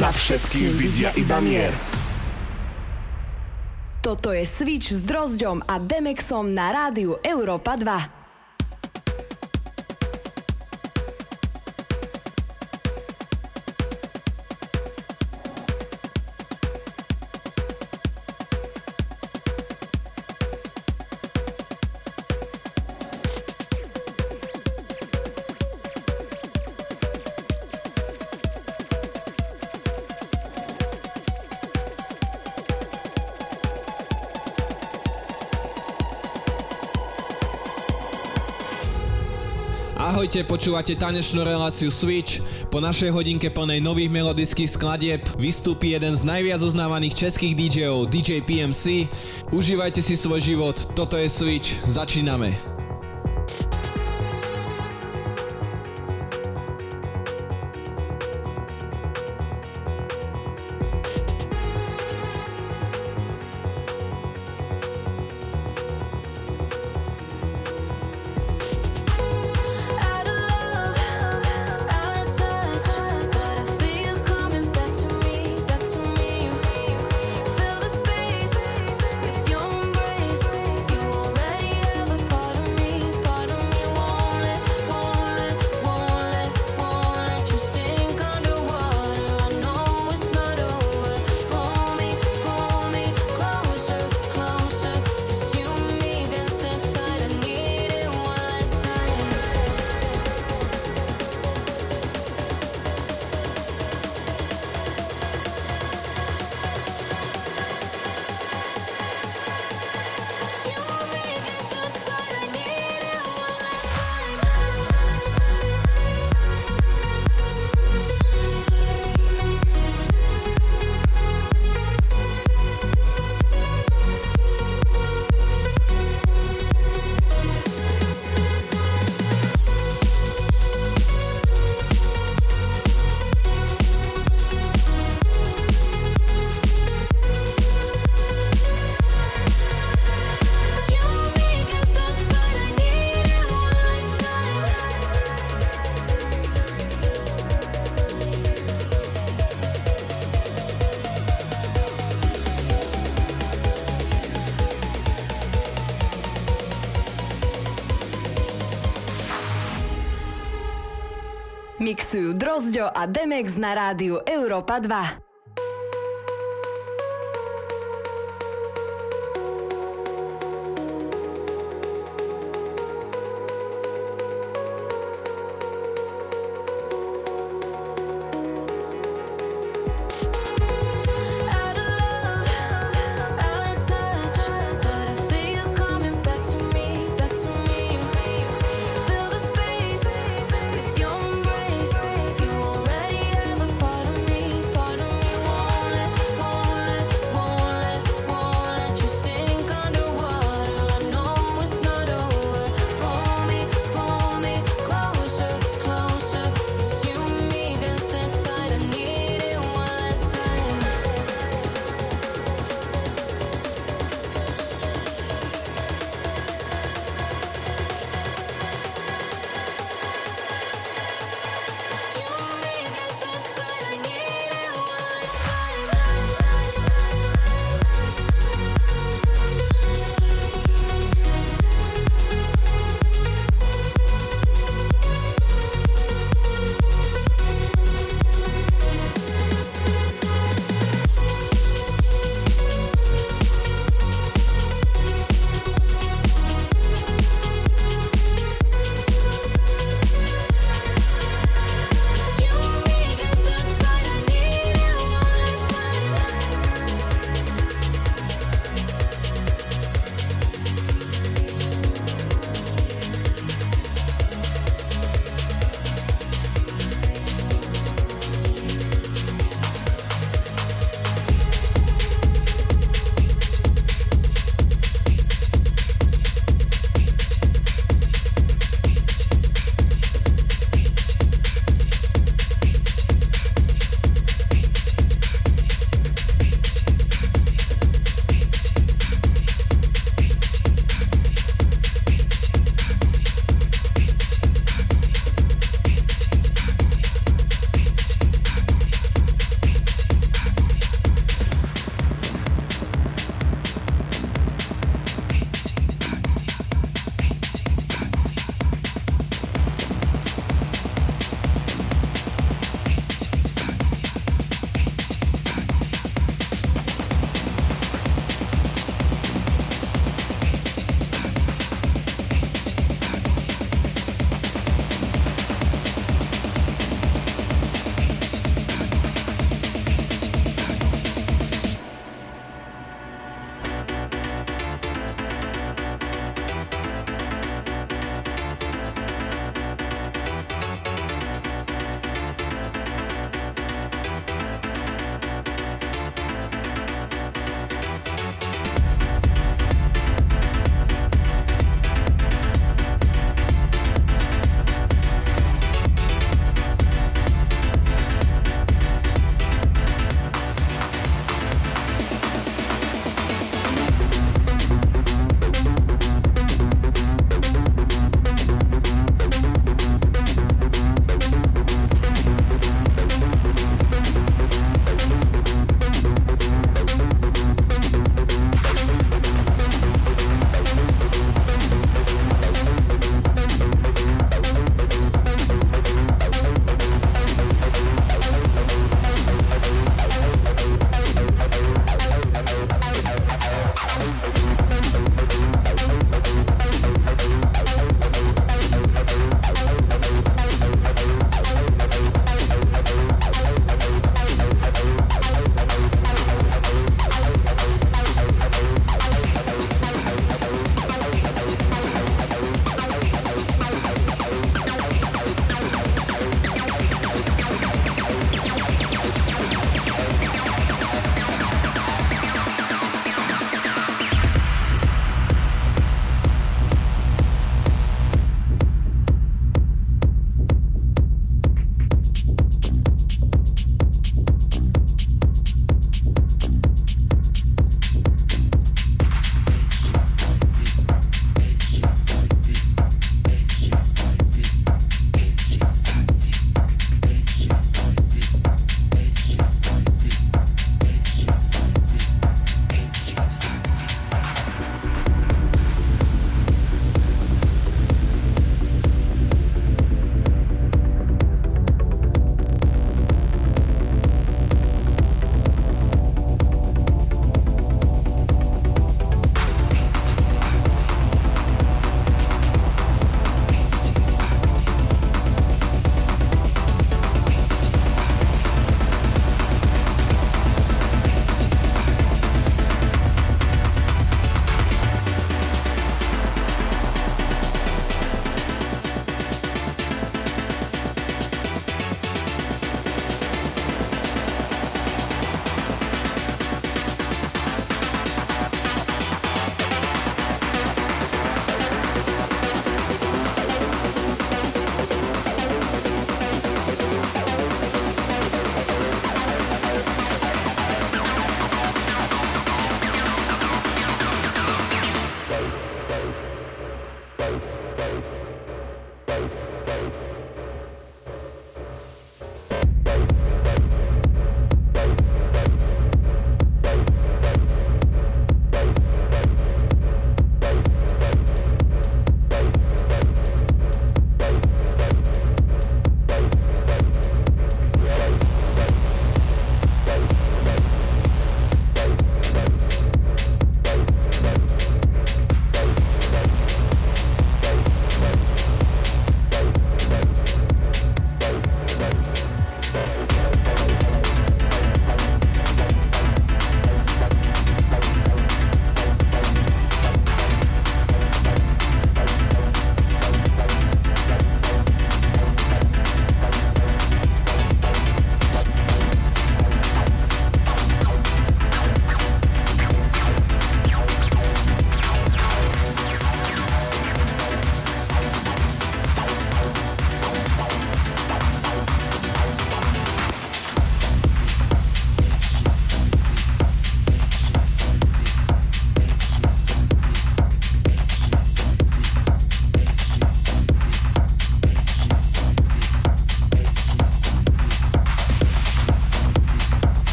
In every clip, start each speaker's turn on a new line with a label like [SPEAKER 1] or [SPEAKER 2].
[SPEAKER 1] Za všetkým vidia iba mier.
[SPEAKER 2] Toto je Switch s Drozďom a Demexom na rádiu Európa 2.
[SPEAKER 3] Ahojte, počúvate tanečnú reláciu Switch. Po našej hodinke plnej nových melodických skladieb vystúpi jeden z najviac uznávaných českých DJov, DJ PMC. Užívajte si svoj život, toto je Switch, začíname.
[SPEAKER 2] Drozďo a Demex na rádiu Európa 2.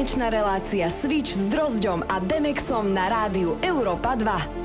[SPEAKER 2] tanečná relácia Switch s Drozďom a Demexom na rádiu Europa 2.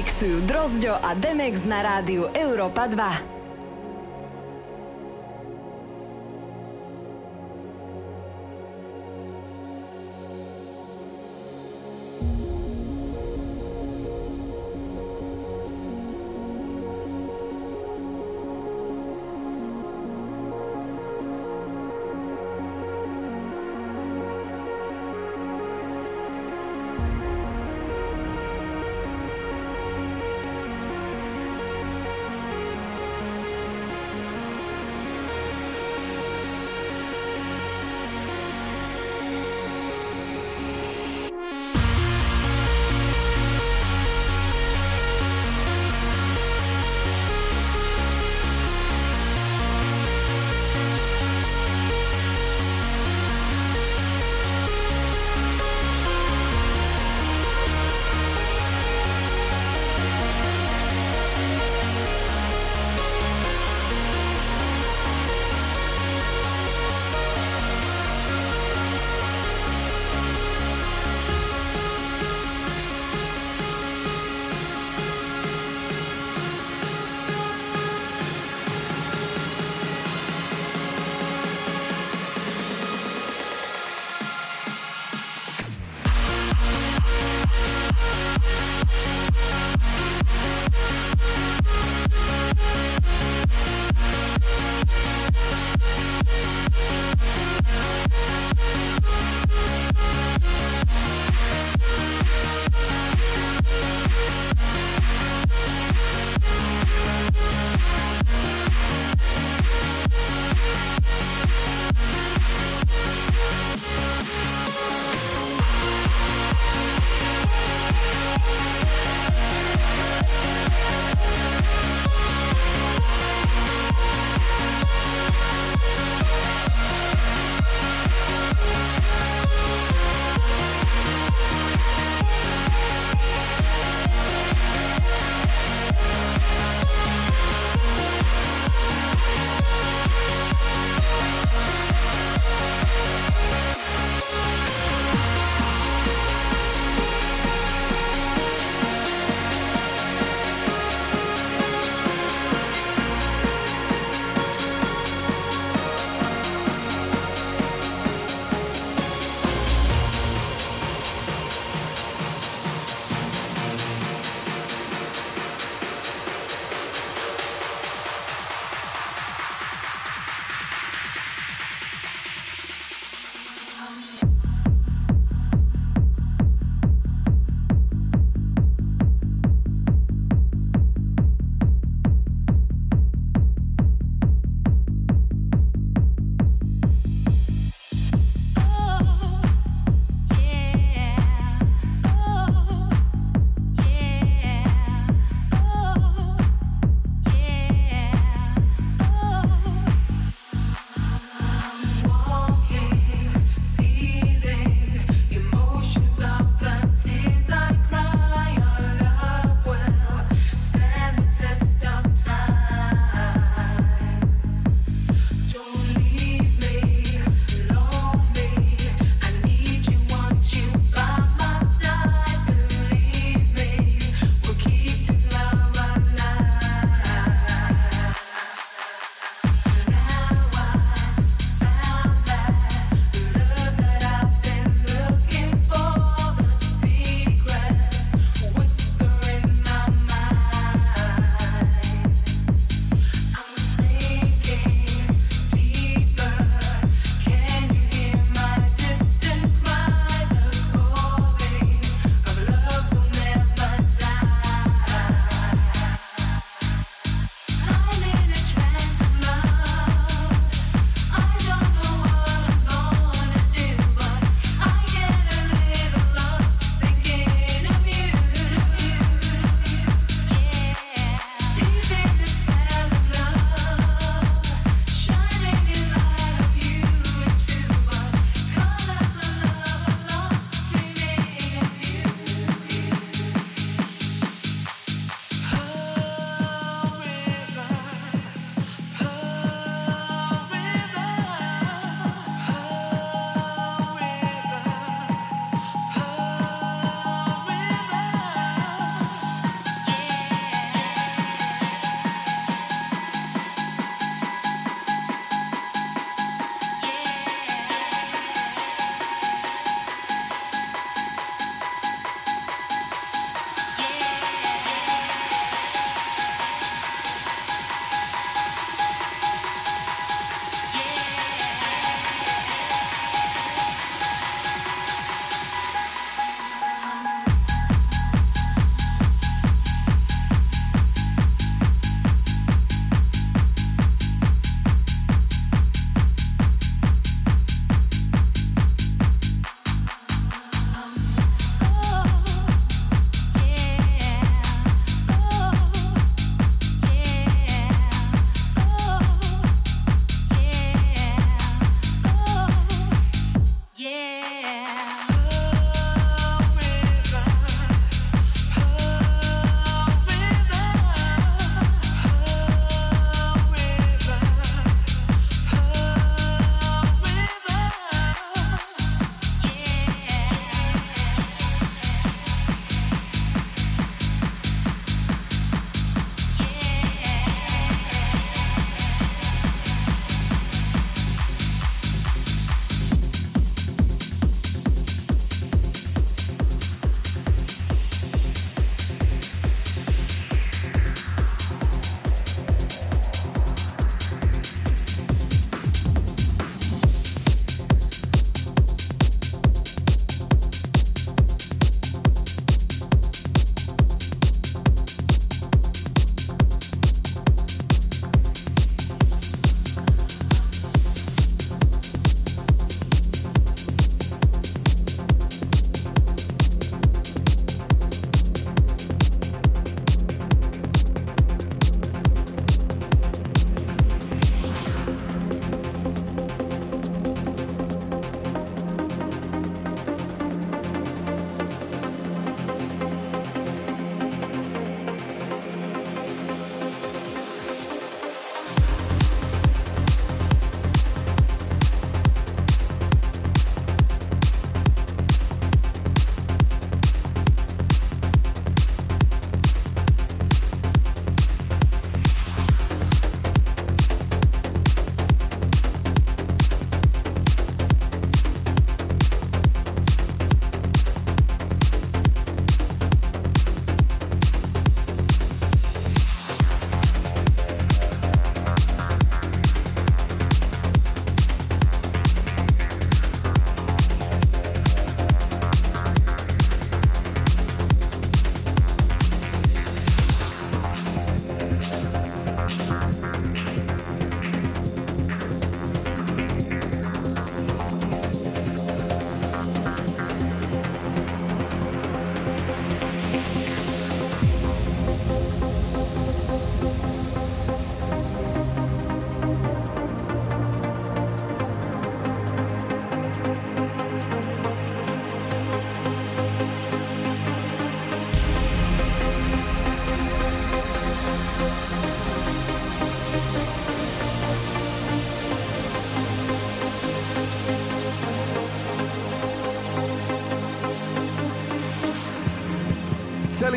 [SPEAKER 2] Mixujú Drozďo a Demex na rádiu Európa 2.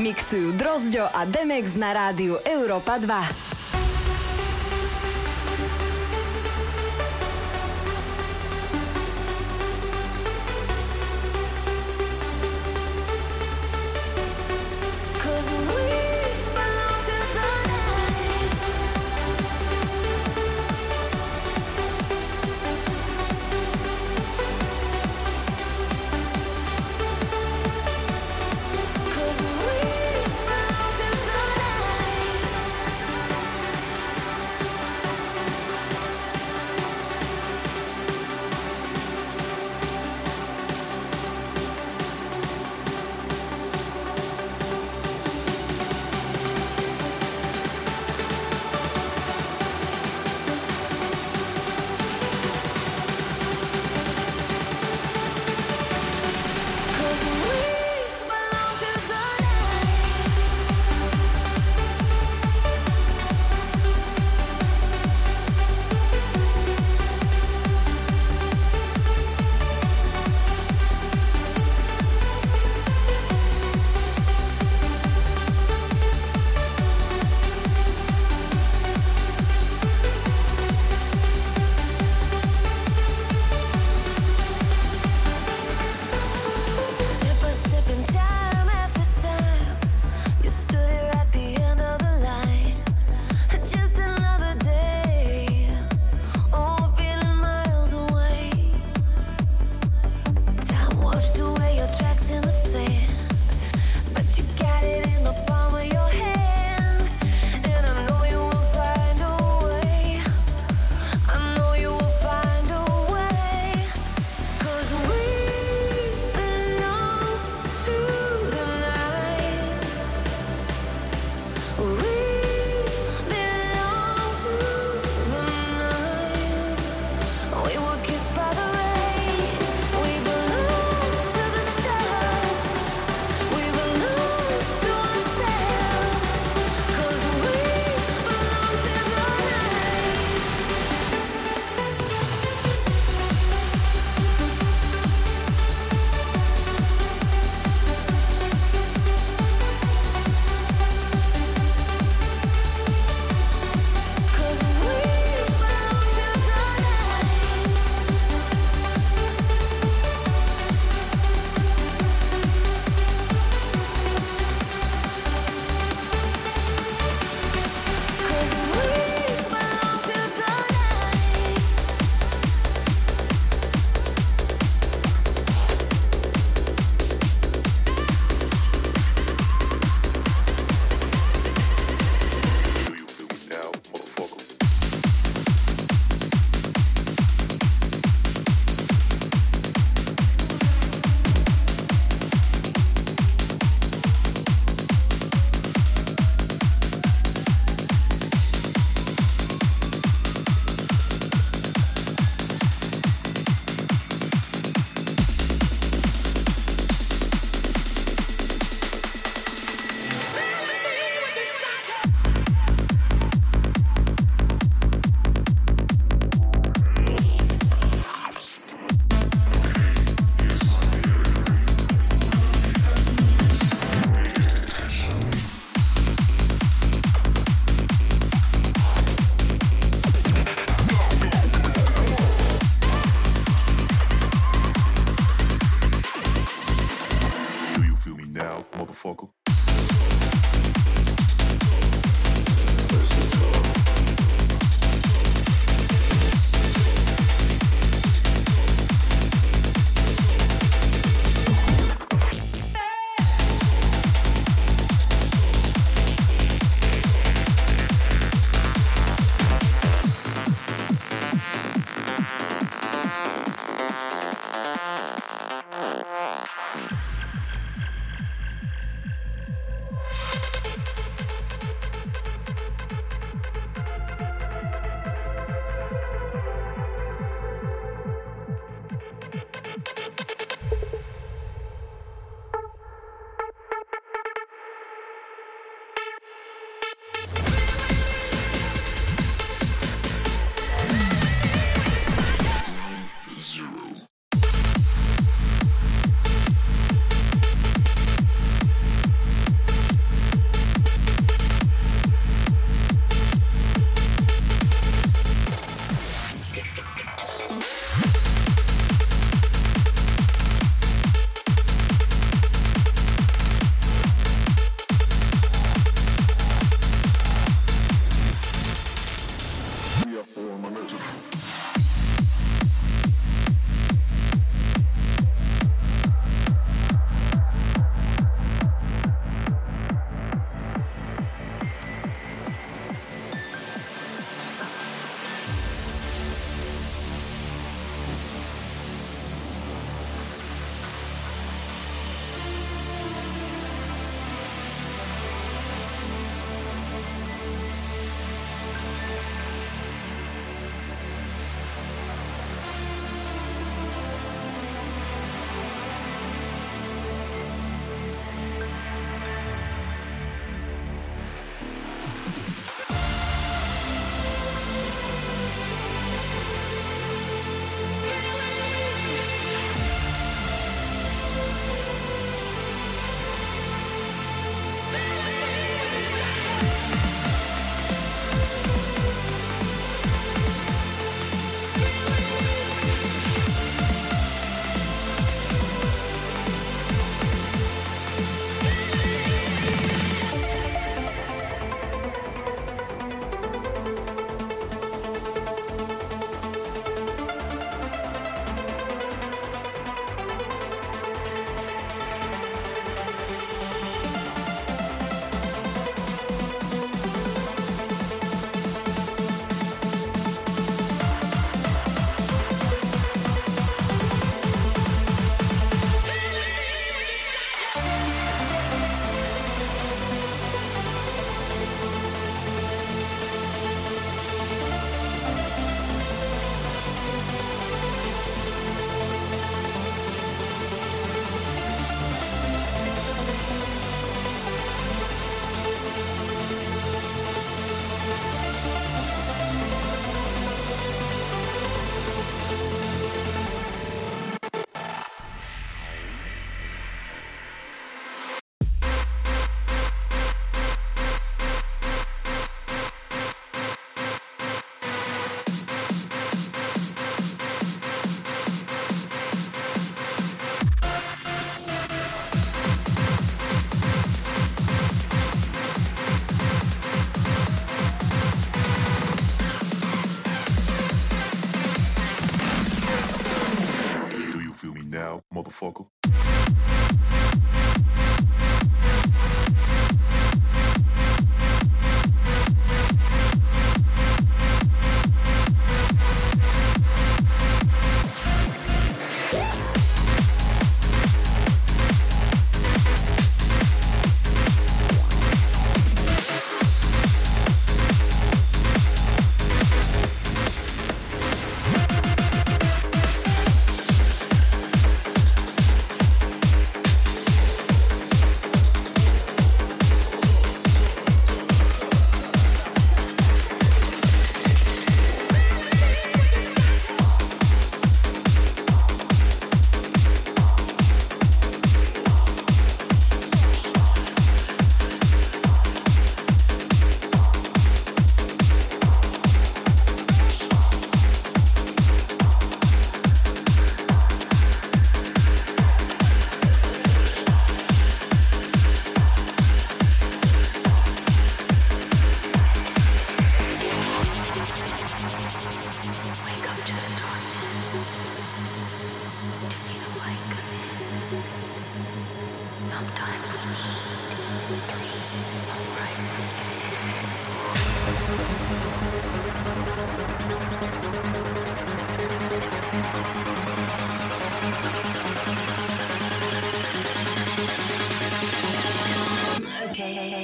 [SPEAKER 4] Mixujú Drozďo a Demex na rádiu Európa 2.
[SPEAKER 5] fogo.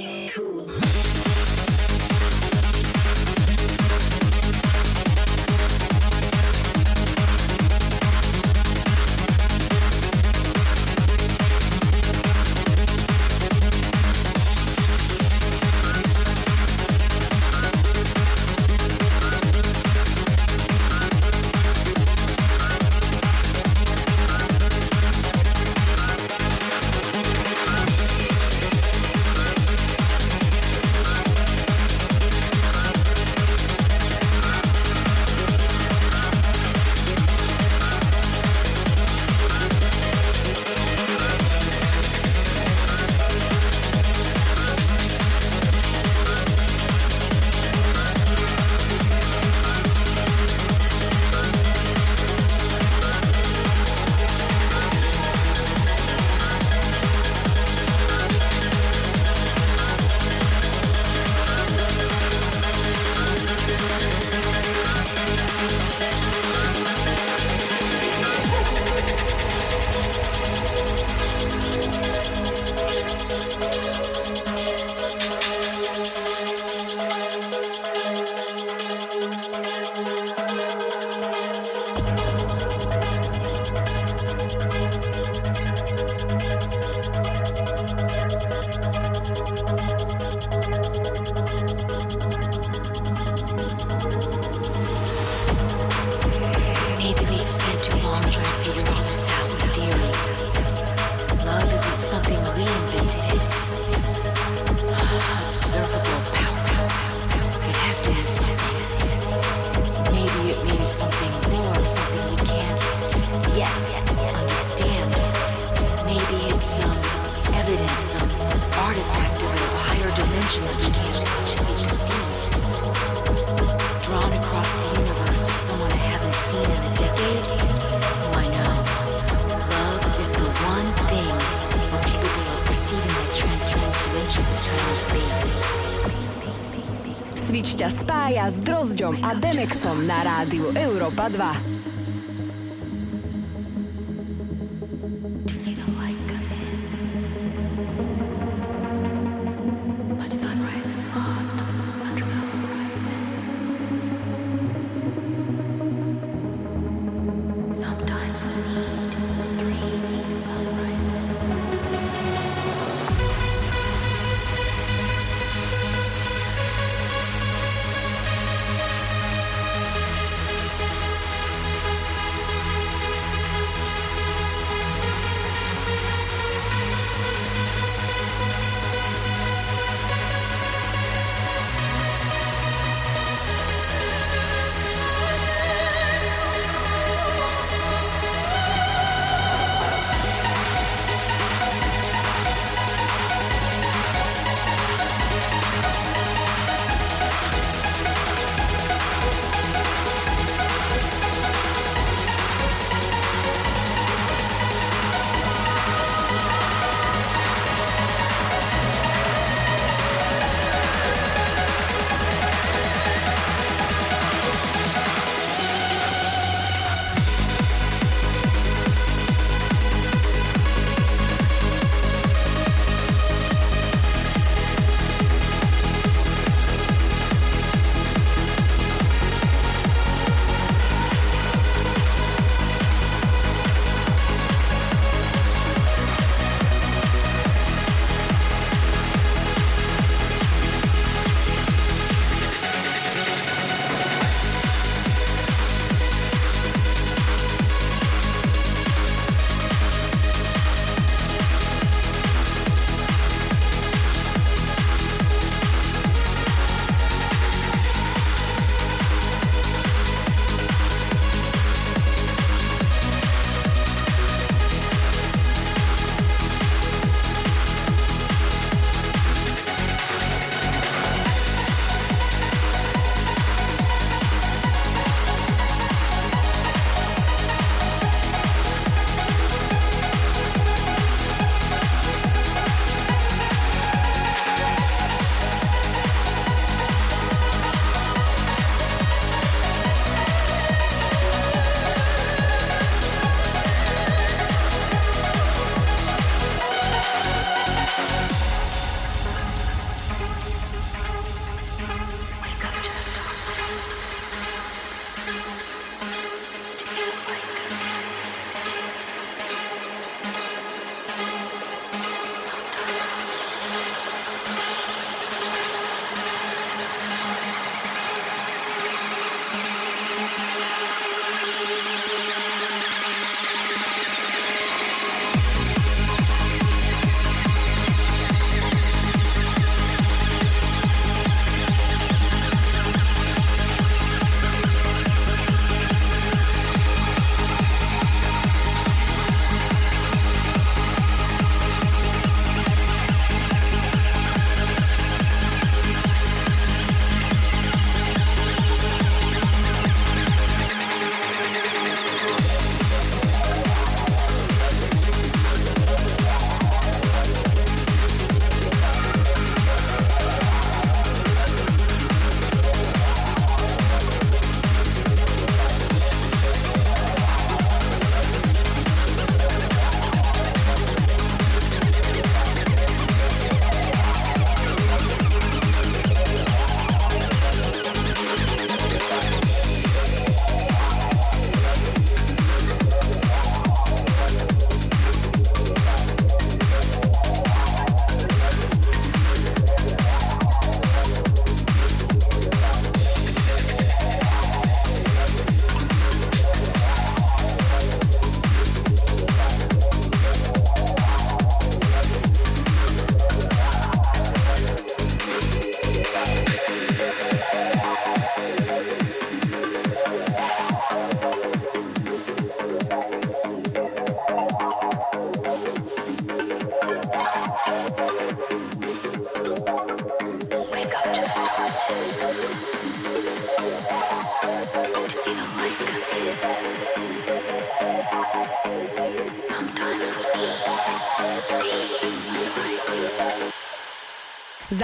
[SPEAKER 5] Cool.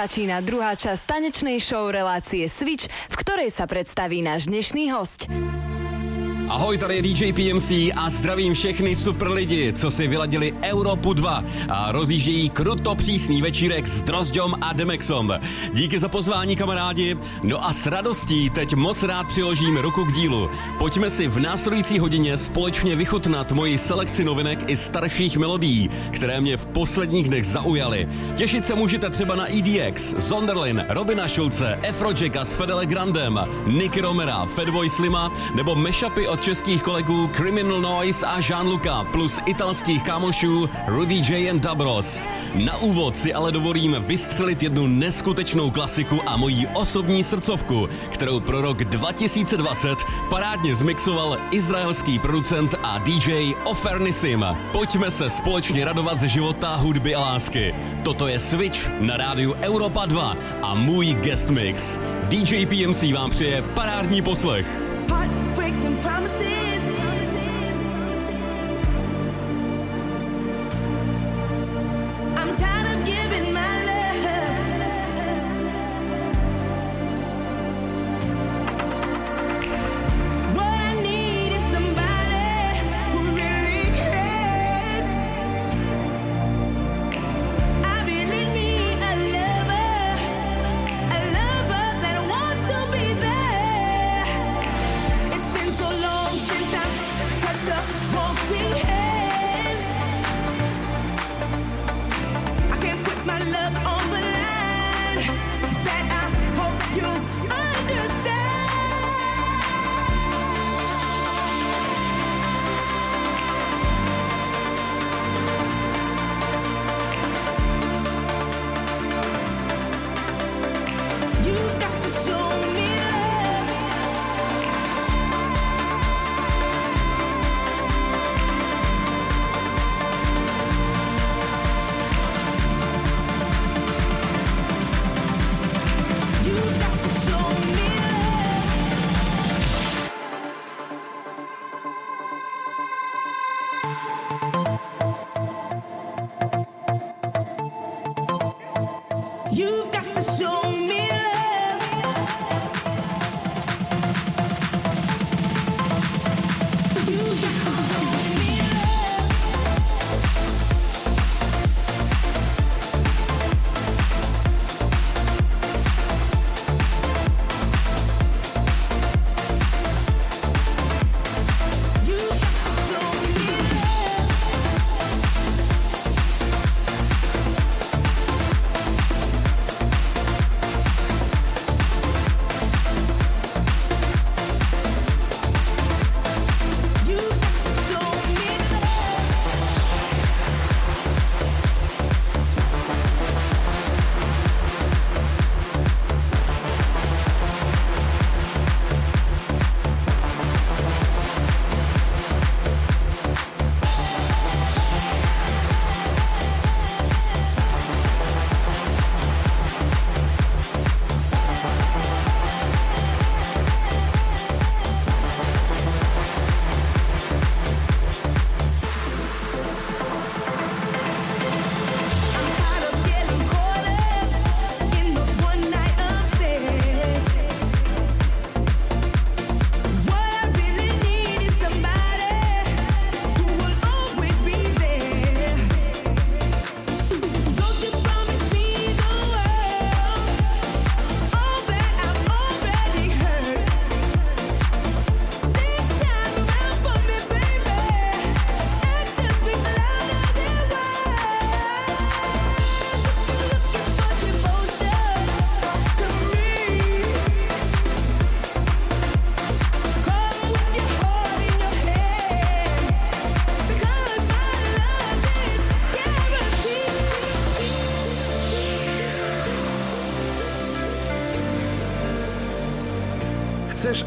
[SPEAKER 4] Začína druhá časť tanečnej show relácie Switch, v ktorej sa predstaví náš dnešný host.
[SPEAKER 6] Ahoj, tady je DJ PMC a zdravím všechny super lidi, co si vyladili Europu 2 a rozjíždějí kruto přísný večírek s Drozďom a Demexom. Díky za pozvání, kamarádi. No a s radostí teď moc rád přiložím ruku k dílu. Pojďme si v následující hodině společně vychutnat moji selekci novinek i starších melodií, které mě v posledních dnech zaujaly. Těšit se můžete třeba na EDX, Zonderlin, Robina Schulze, Afrojacka s Fedele Grandem, Nicky Romera, Fatboy Slima nebo mashupy od českých kolegů Criminal Noise a Jean-Luca plus italských kámošů Rudy J and Dabros. Na úvod si ale dovolím vystřelit jednu neskutečnou klasiku a moji osobní srdcovku, kterou pro rok 2020 parádně zmixoval izraelský producent a DJ Ofernisim. Pojďme se společně radovat ze života, hudby a lásky. Toto je Switch na rádiu Europa 2 a můj guest mix. DJ PMC vám přeje parádní poslech.
[SPEAKER 7] Heartbreaks and promises.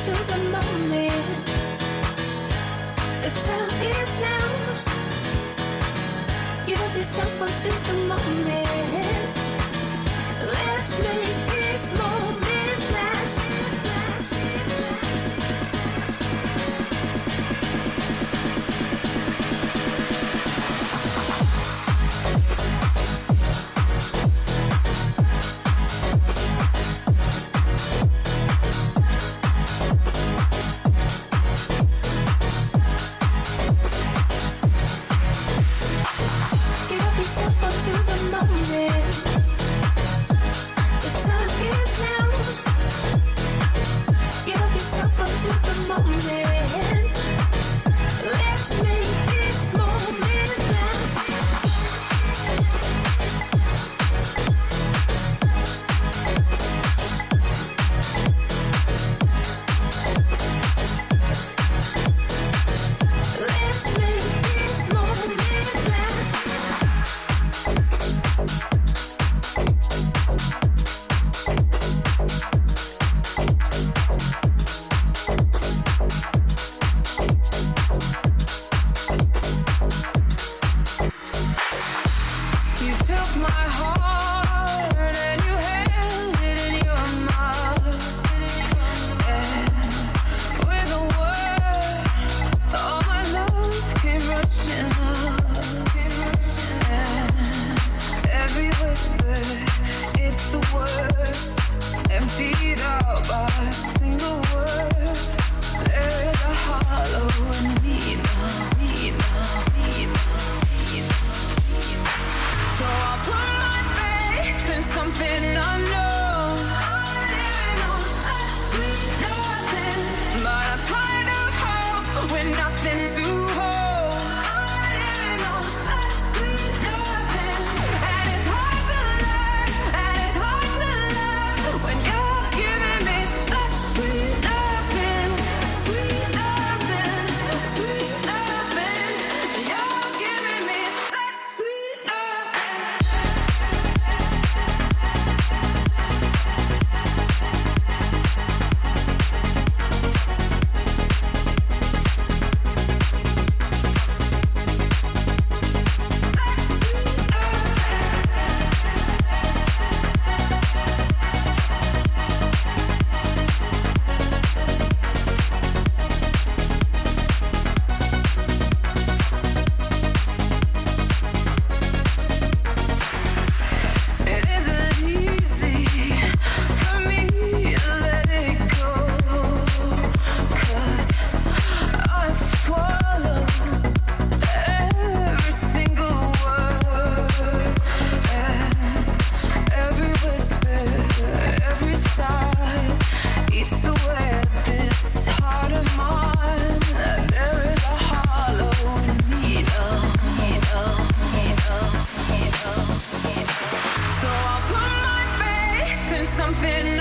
[SPEAKER 7] to
[SPEAKER 4] the moment. The time is now. Give up yourself unto the
[SPEAKER 8] something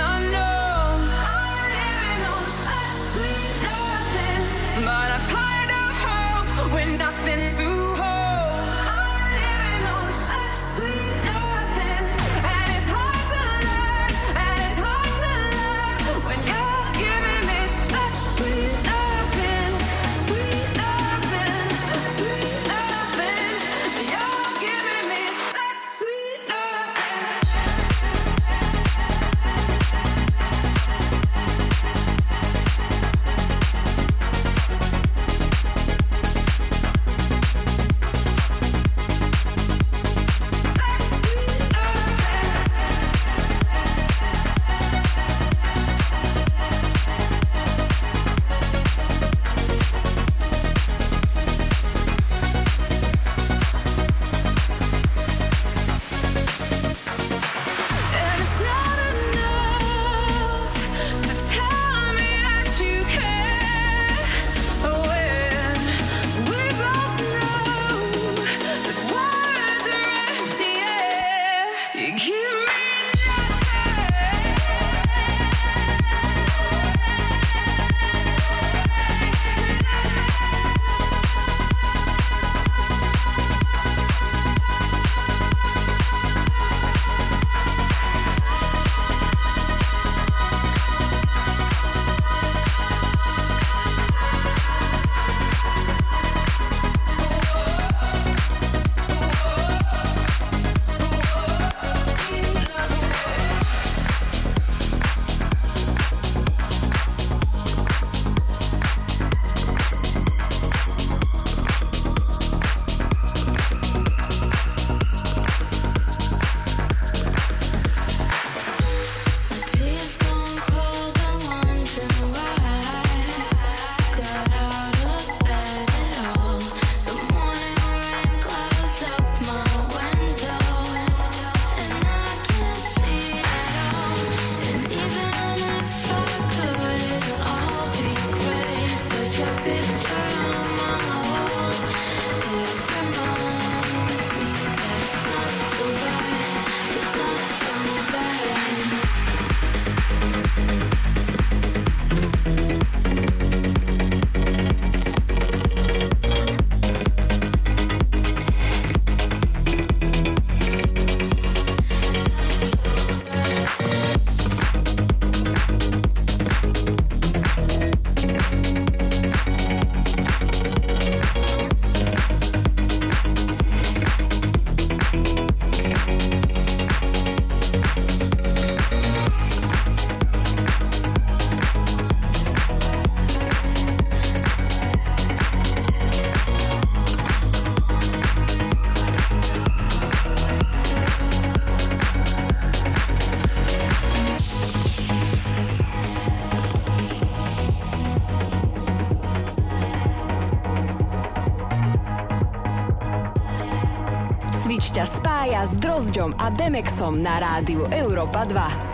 [SPEAKER 3] s Drozďom a Demexom na rádiu Európa 2.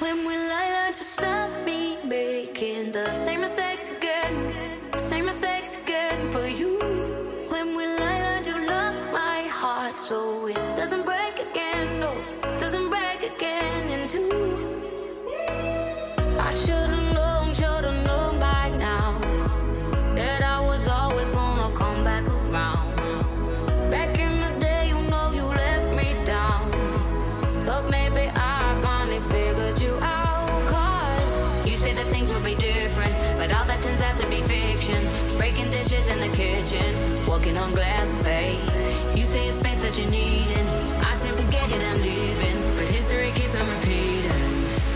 [SPEAKER 3] When will I learn to stop me making the same mistakes again? Same mistakes again for you. When will I learn to love my heart so? broken on glass, babe. You say it's space that you need, and I say forget it, I'm leaving. But history keeps on repeating.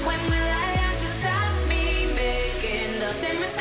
[SPEAKER 3] When will I learn to stop me making the same mistakes?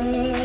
[SPEAKER 3] love.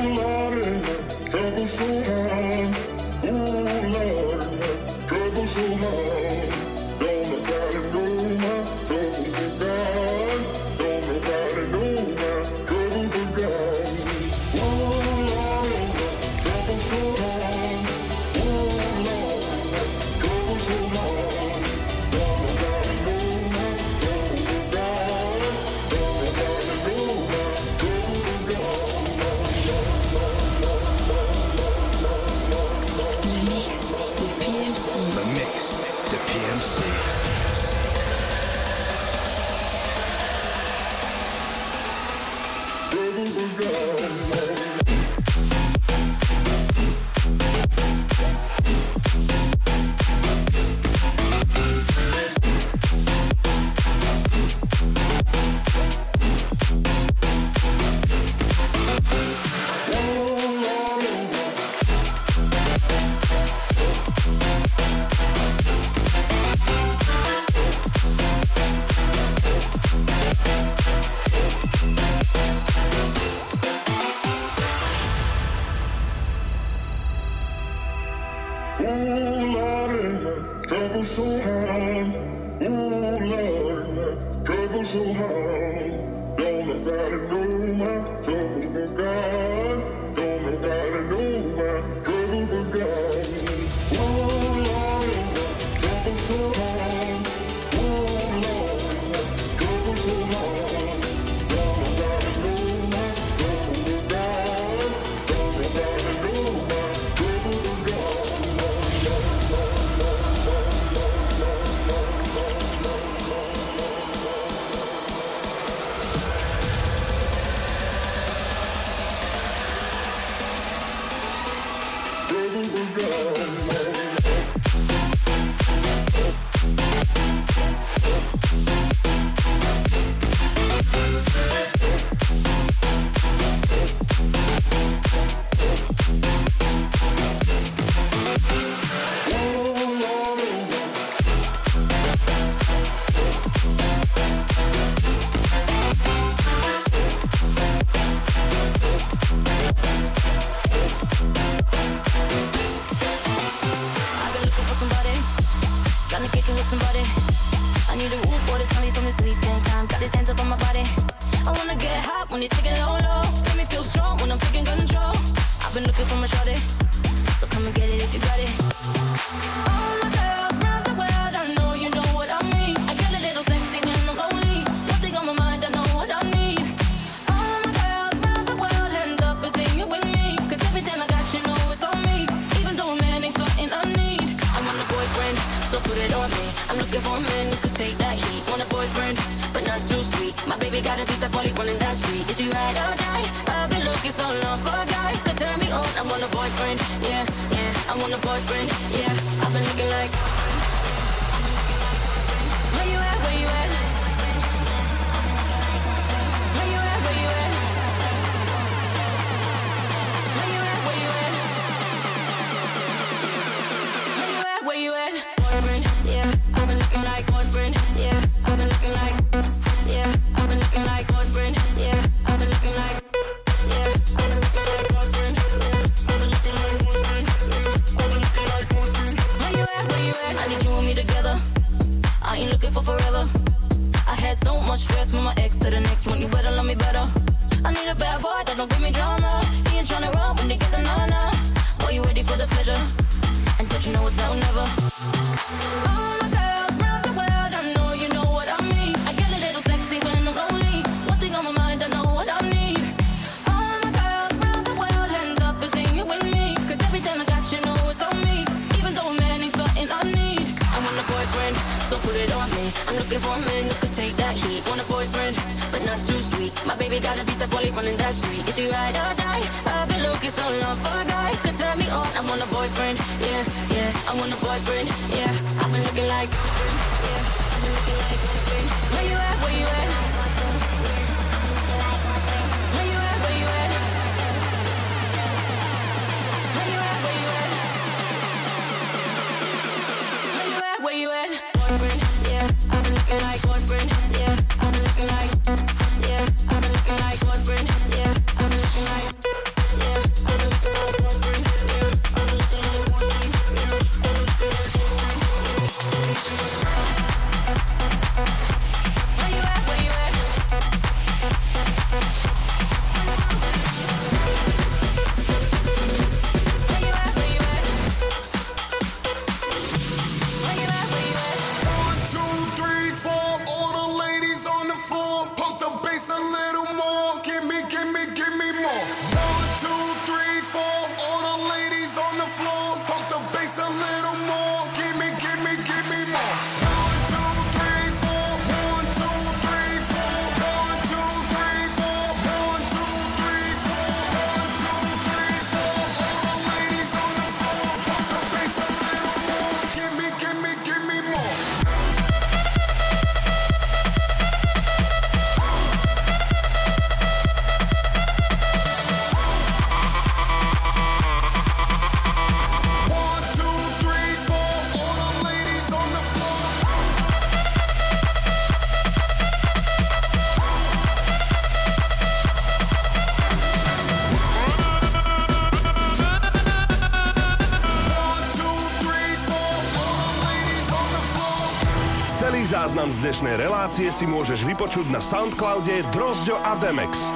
[SPEAKER 1] Relácie si môžeš vypočuť na Soundcloude Drozďo a Demex.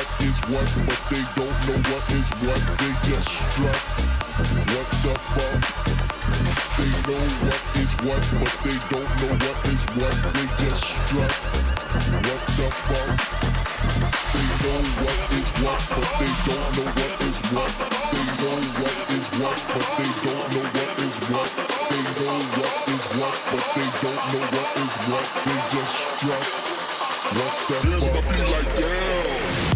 [SPEAKER 9] what is what, but they don't know what is what. They just strut. What the fuck? They know what is what, but they don't know what is what. They just strut. What the fuck? They know what is what, but they don't know what is what. They know what is what, but they don't know what is what. They know what is what, but they don't know what is what. They just strut. What the fuck? Here's my feet like
[SPEAKER 10] down.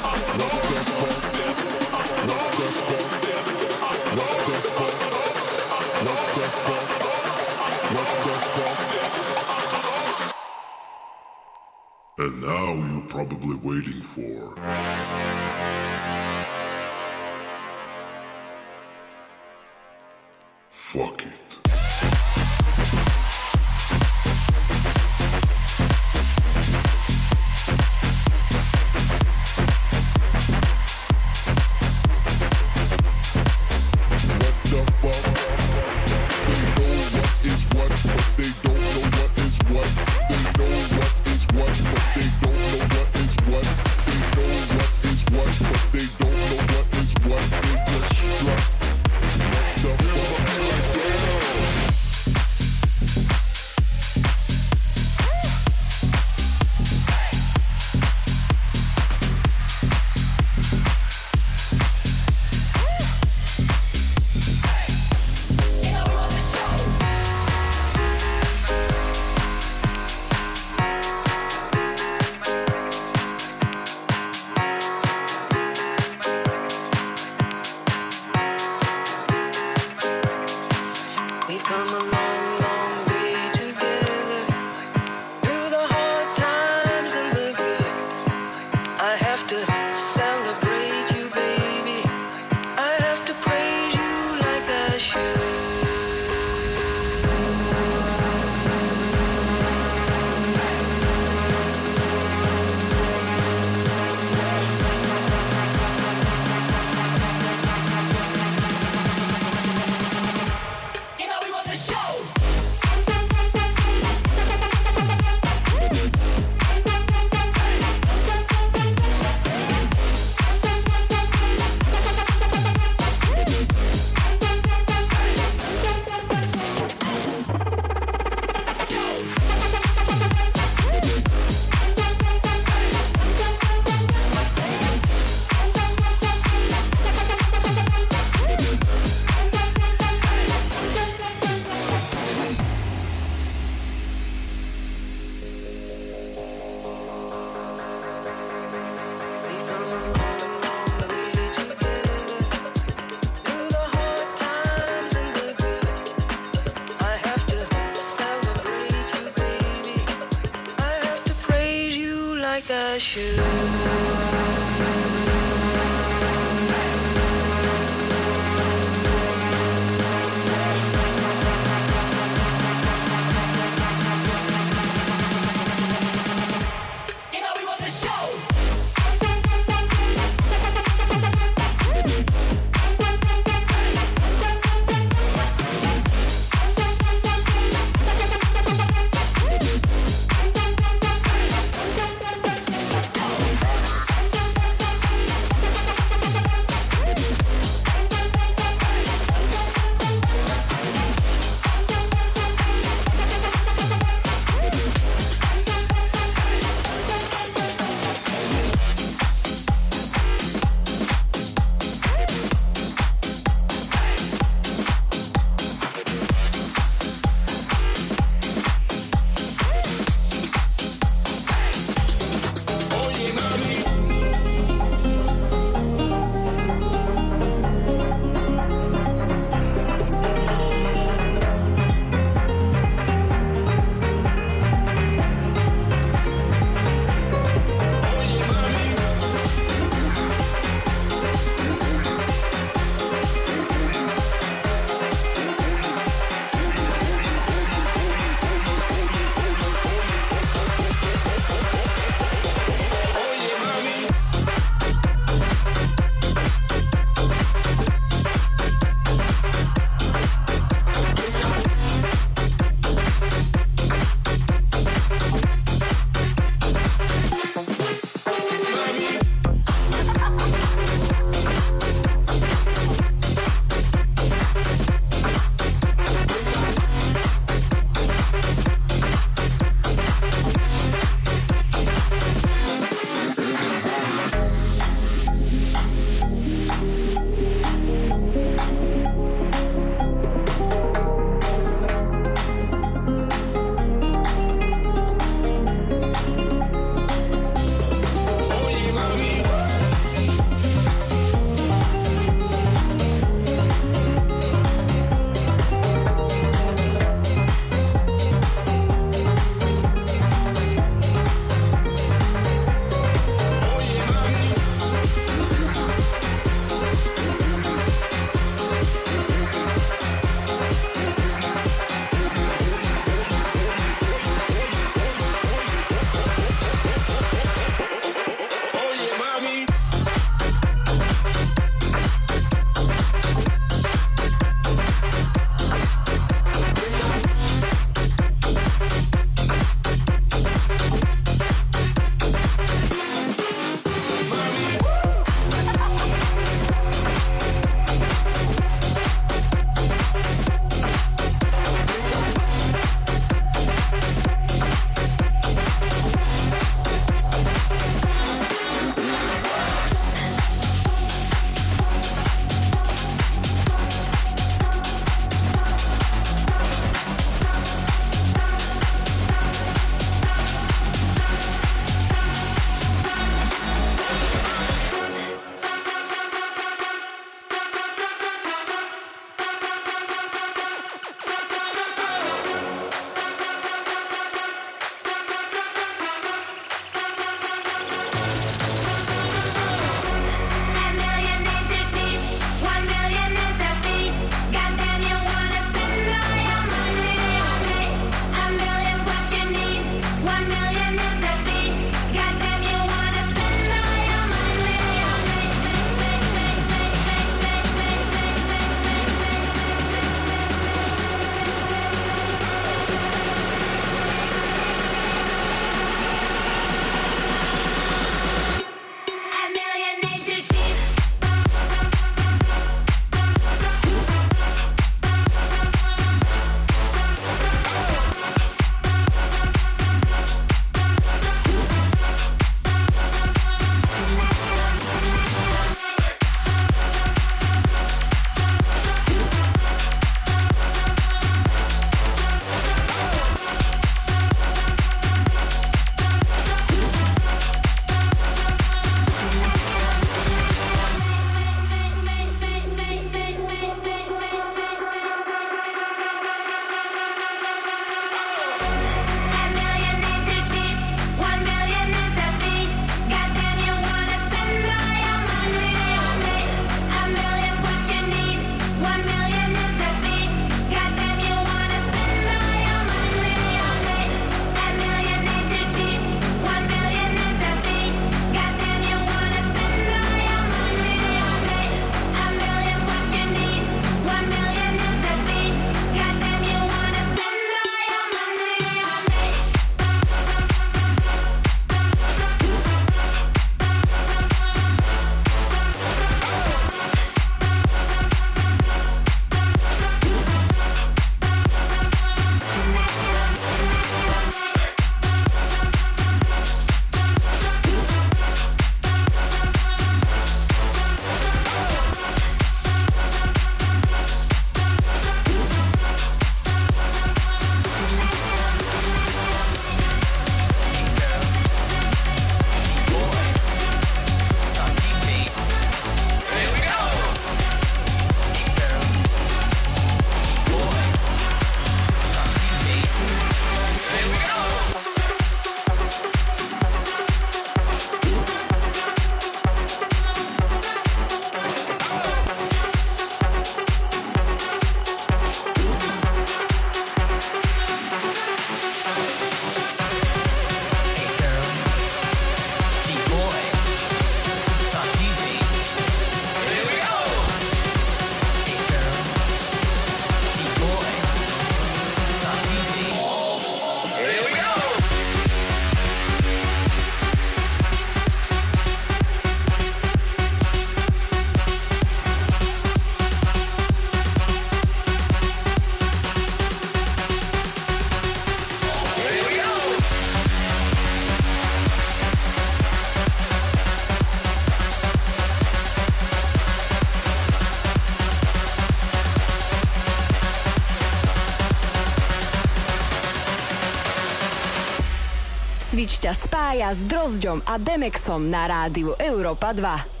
[SPEAKER 10] Svičťa spája s Drozďom a Demexom na rádiu Europa 2.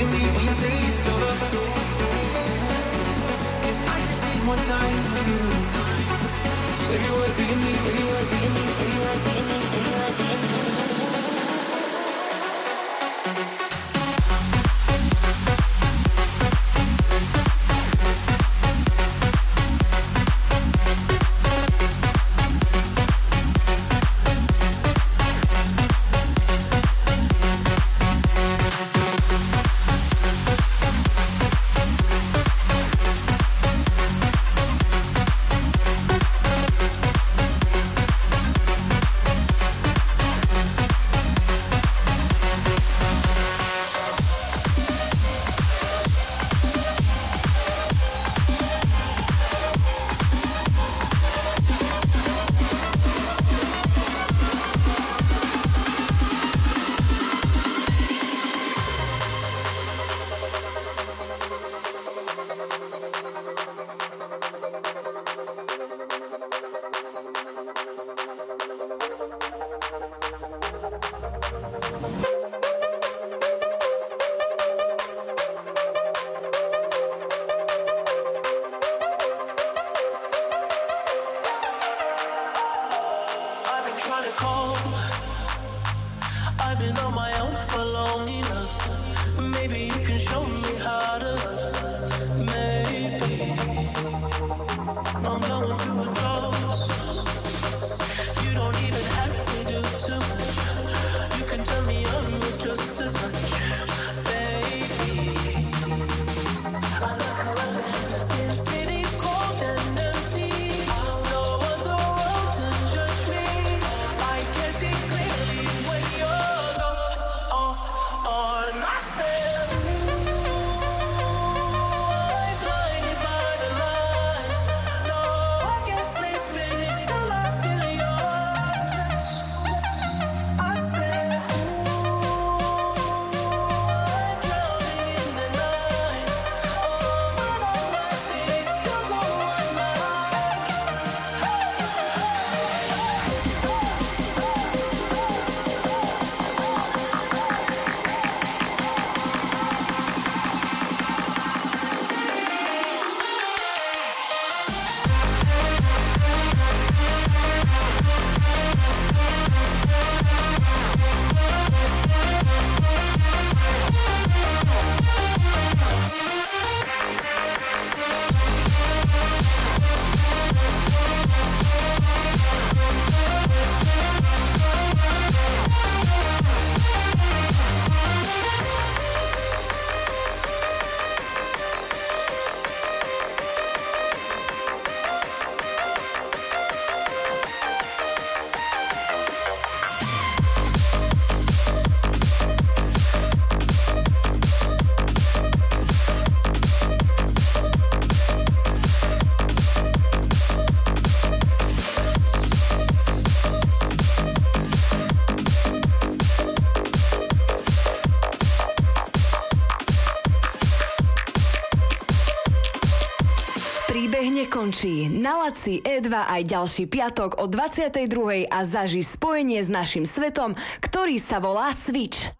[SPEAKER 11] Baby, what you need? one time with you need? me what you need? me what do you
[SPEAKER 10] me.
[SPEAKER 4] končí. Nalaci E2 aj ďalší piatok o 22. a zaží spojenie s našim svetom, ktorý sa volá Switch.